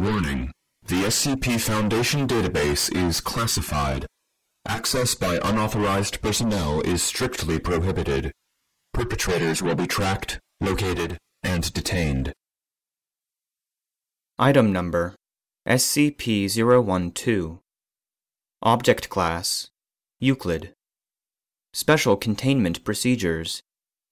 Warning. The SCP Foundation database is classified. Access by unauthorized personnel is strictly prohibited. Perpetrators will be tracked, located, and detained. Item Number SCP-012 Object Class Euclid Special Containment Procedures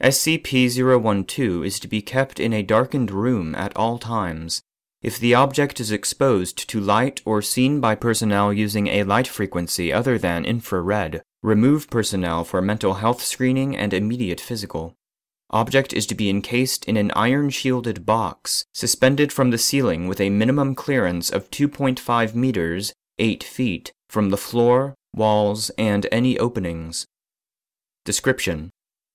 SCP-012 is to be kept in a darkened room at all times. If the object is exposed to light or seen by personnel using a light frequency other than infrared, remove personnel for mental health screening and immediate physical. Object is to be encased in an iron shielded box, suspended from the ceiling with a minimum clearance of 2.5 meters, 8 feet, from the floor, walls, and any openings. Description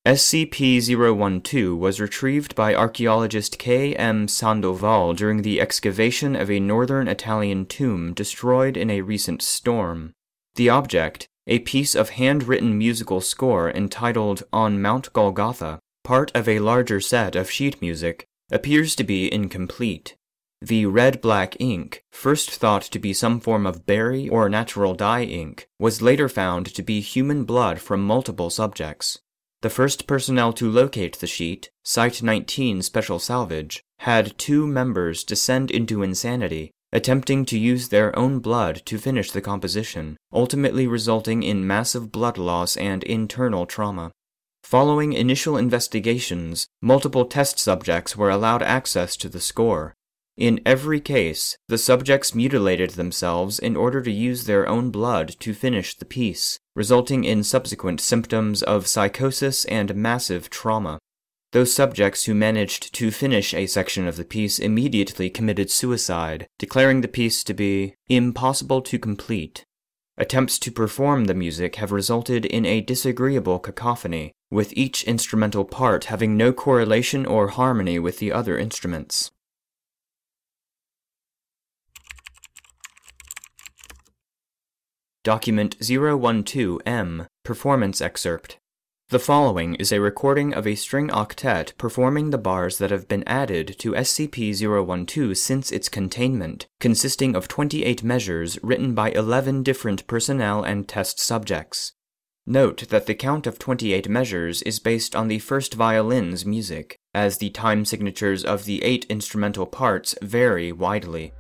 SCP-012 was retrieved by archaeologist K. M. Sandoval during the excavation of a northern Italian tomb destroyed in a recent storm. The object, a piece of handwritten musical score entitled On Mount Golgotha, part of a larger set of sheet music, appears to be incomplete. The red-black ink, first thought to be some form of berry or natural dye ink, was later found to be human blood from multiple subjects. The first personnel to locate the sheet, Site 19 Special Salvage, had two members descend into insanity, attempting to use their own blood to finish the composition, ultimately resulting in massive blood loss and internal trauma. Following initial investigations, multiple test subjects were allowed access to the score, in every case, the subjects mutilated themselves in order to use their own blood to finish the piece, resulting in subsequent symptoms of psychosis and massive trauma. Those subjects who managed to finish a section of the piece immediately committed suicide, declaring the piece to be impossible to complete. Attempts to perform the music have resulted in a disagreeable cacophony, with each instrumental part having no correlation or harmony with the other instruments. Document 012M Performance Excerpt. The following is a recording of a string octet performing the bars that have been added to SCP 012 since its containment, consisting of 28 measures written by 11 different personnel and test subjects. Note that the count of 28 measures is based on the first violin's music, as the time signatures of the eight instrumental parts vary widely.